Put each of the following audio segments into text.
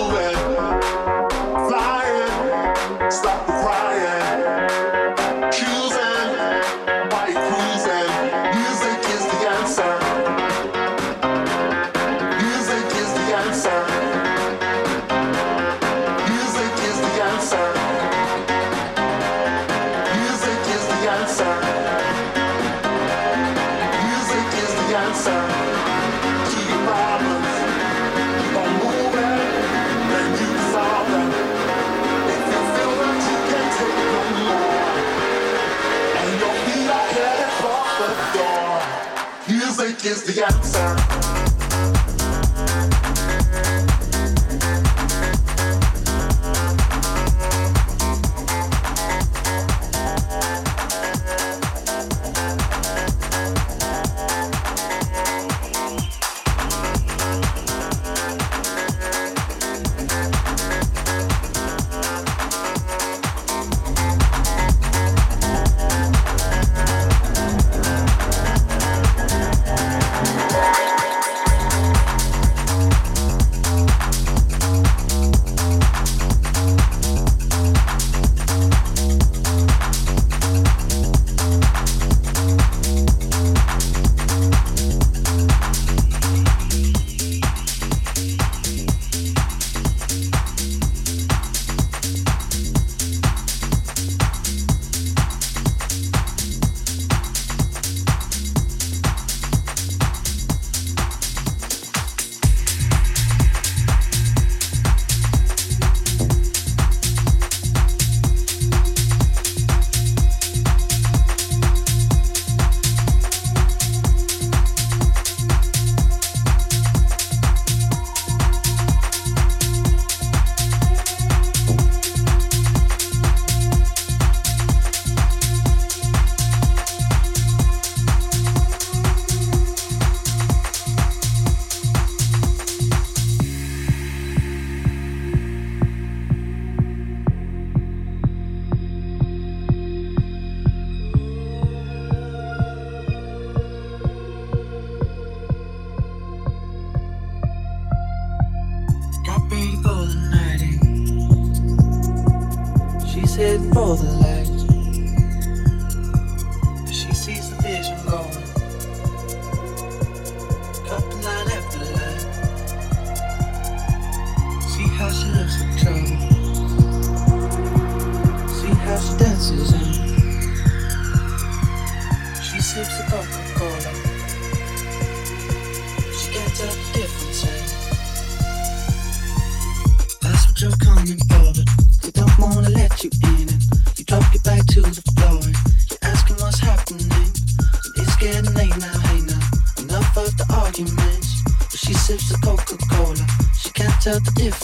away. dancer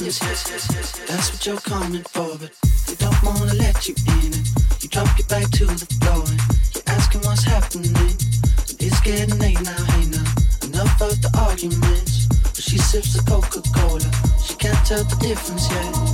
business. That's what you're coming for, but they don't wanna let you in. It. You drop your back to the floor and you're asking what's happening. It's getting late now, hey now. Enough of the arguments. But she sips the Coca-Cola. She can't tell the difference yet.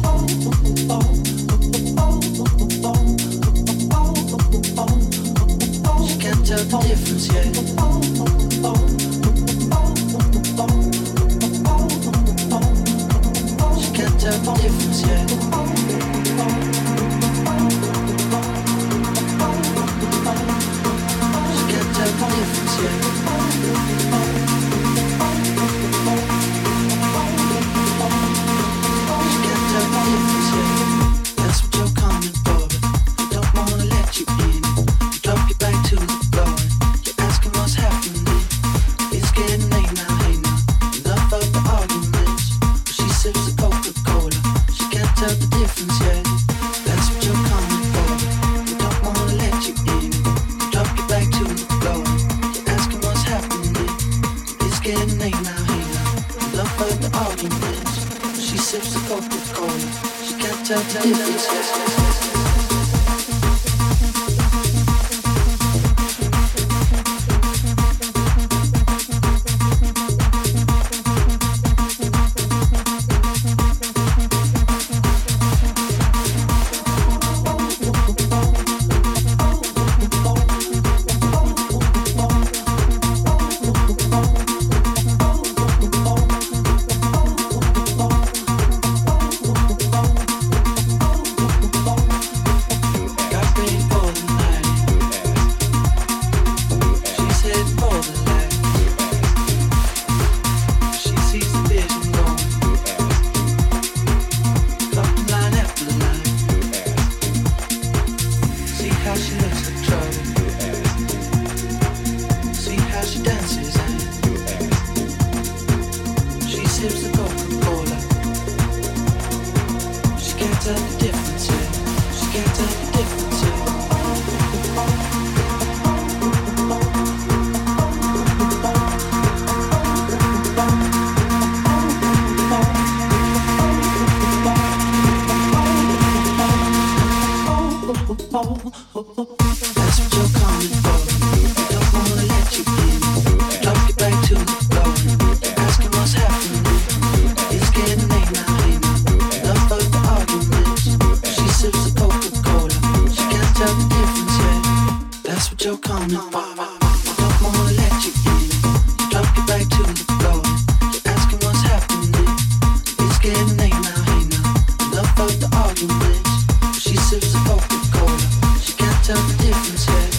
suits a pocket coil. She can't tell the difference yet.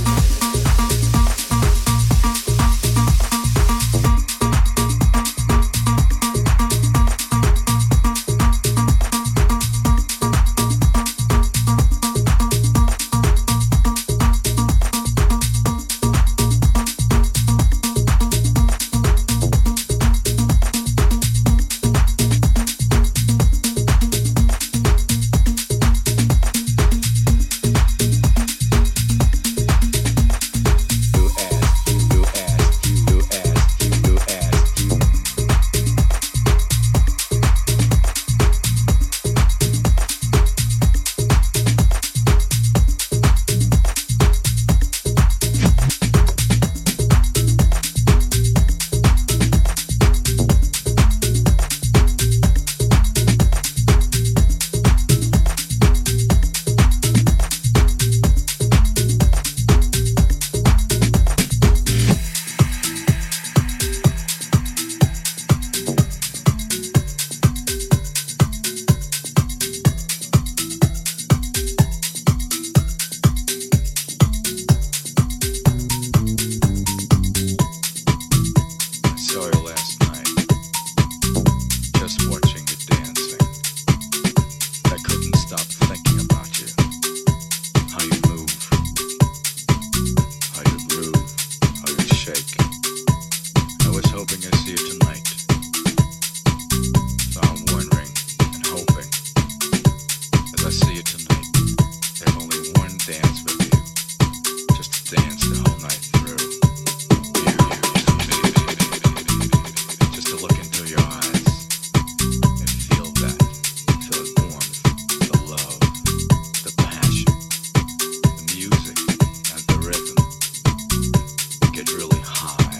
high.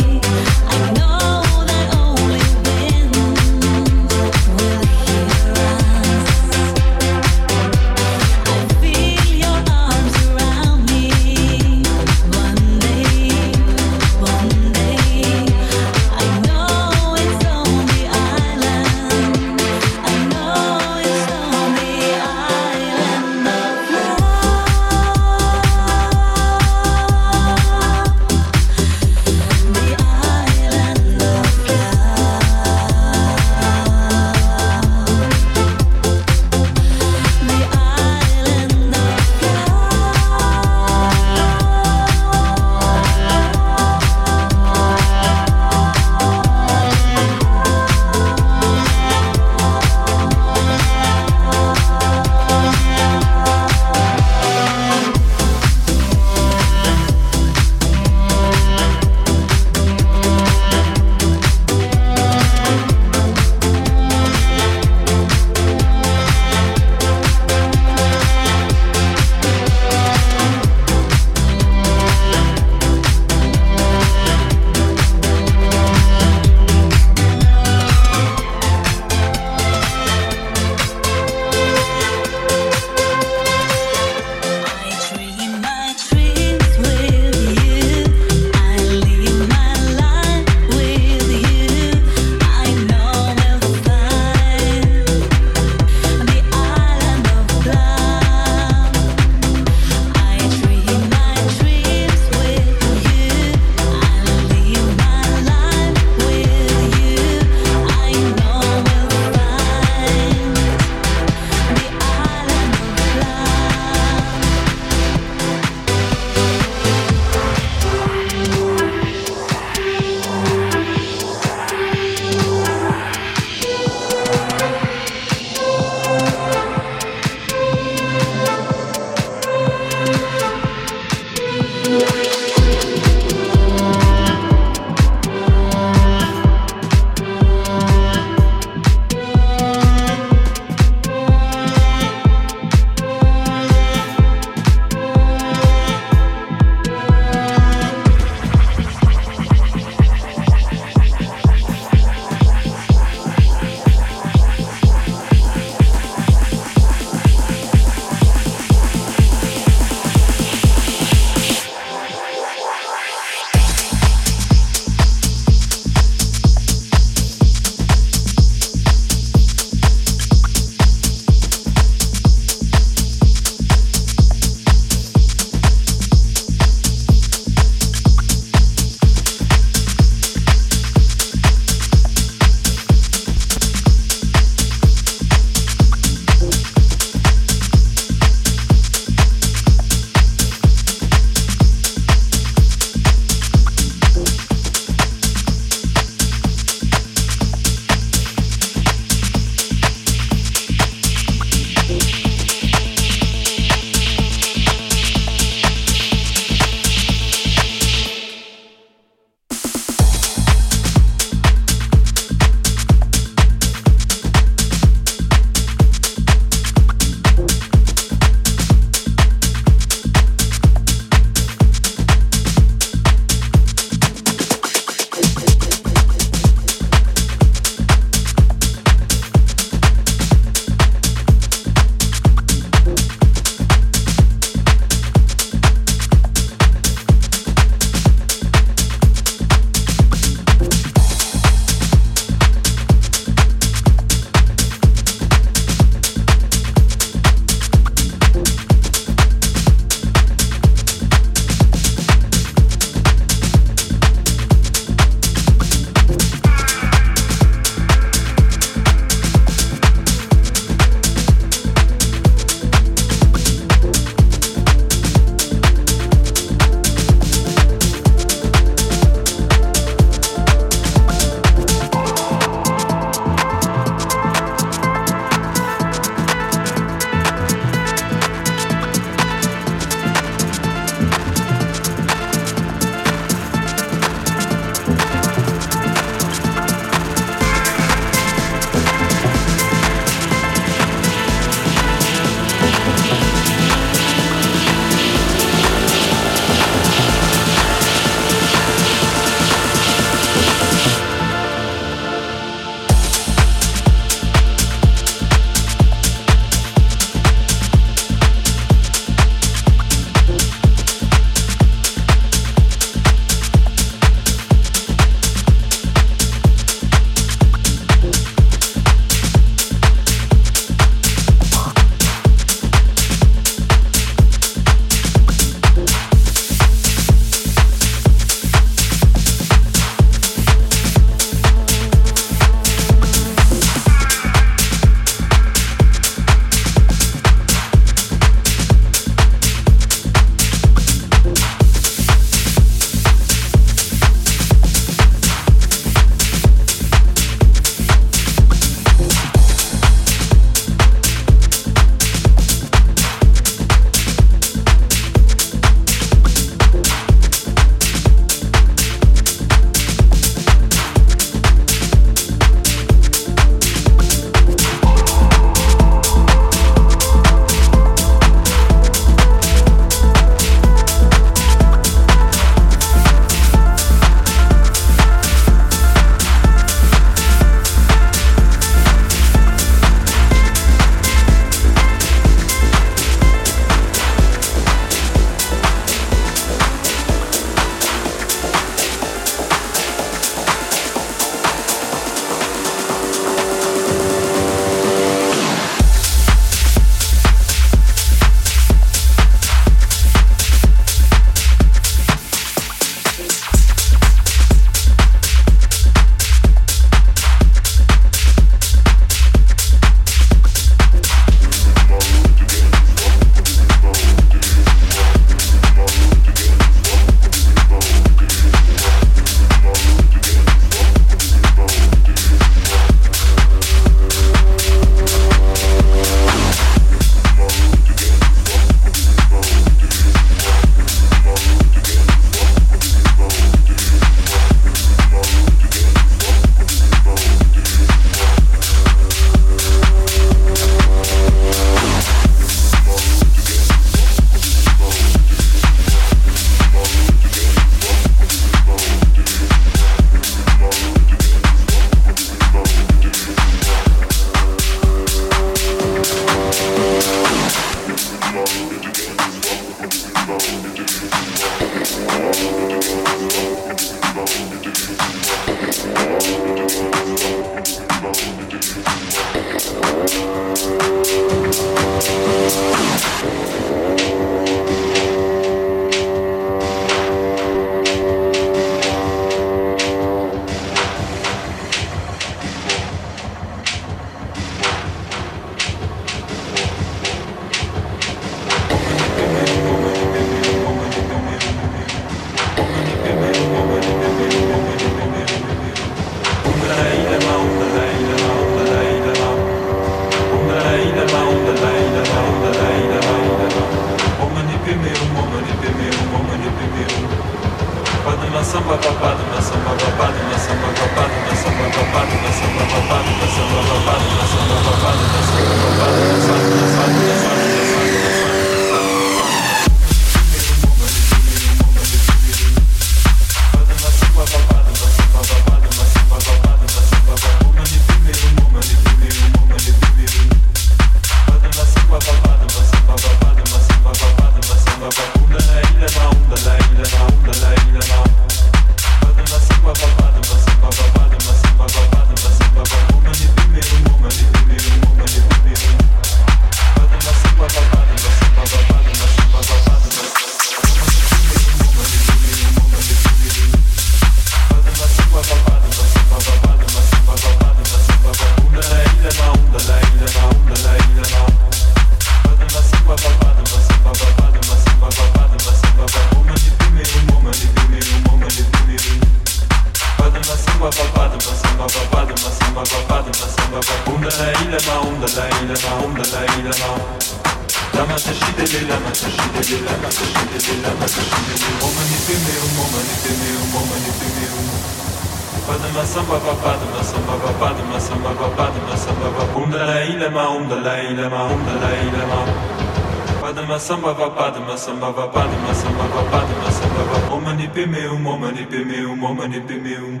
sambhava padma sambhava padma sambhava om mani pimeum om mani pimeum om mani pimeum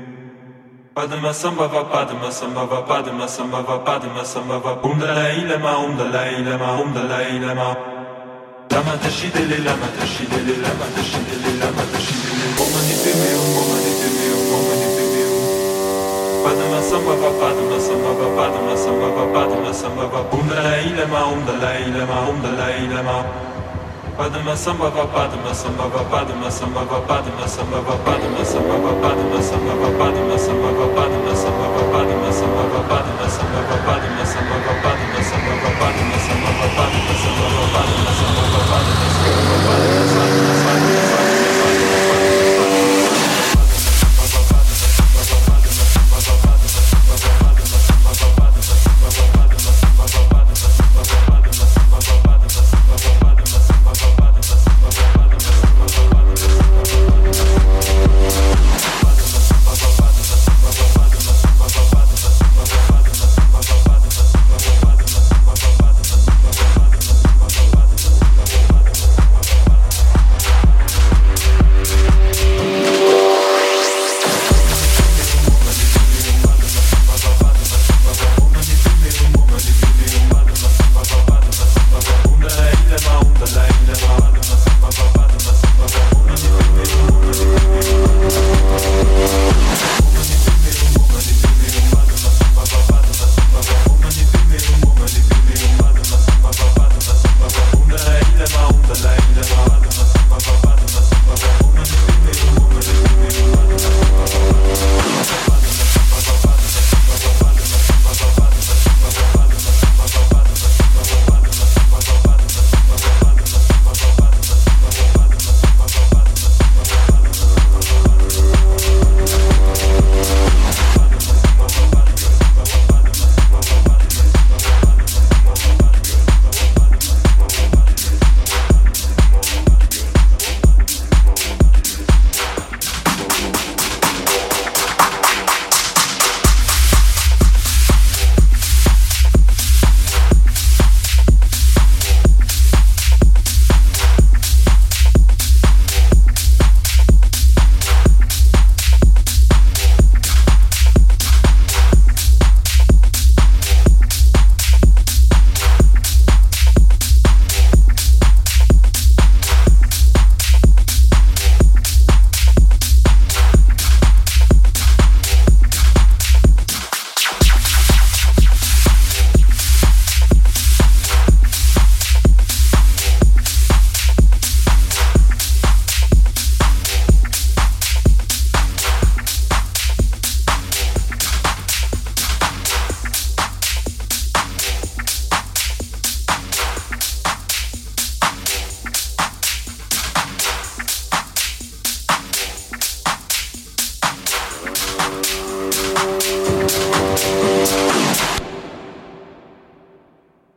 padma sambhava padma sambhava padma sambhava padma sambhava om dalai lama om dalai lama om dalai lama lama tashidele lama tashidele lama tashidele lama tashidele om mani pimeum om mani pimeum om mani pimeum padma sambhava padma sambhava padma sambhava padma sambhava om dalai lama om dalai lama om dalai lama Padma Sambhava Padma Sambhava Padma Sambhava Padma Sambhava Padma Sambhava Padma Sambhava Padma Sambhava Padma Sambhava Padma Sambhava Padma Sambhava Padma Sambhava Padma Sambhava Padma Sambhava Padma Sambhava Padma Sambhava Padma Sambhava Padma Sambhava Padma Sambhava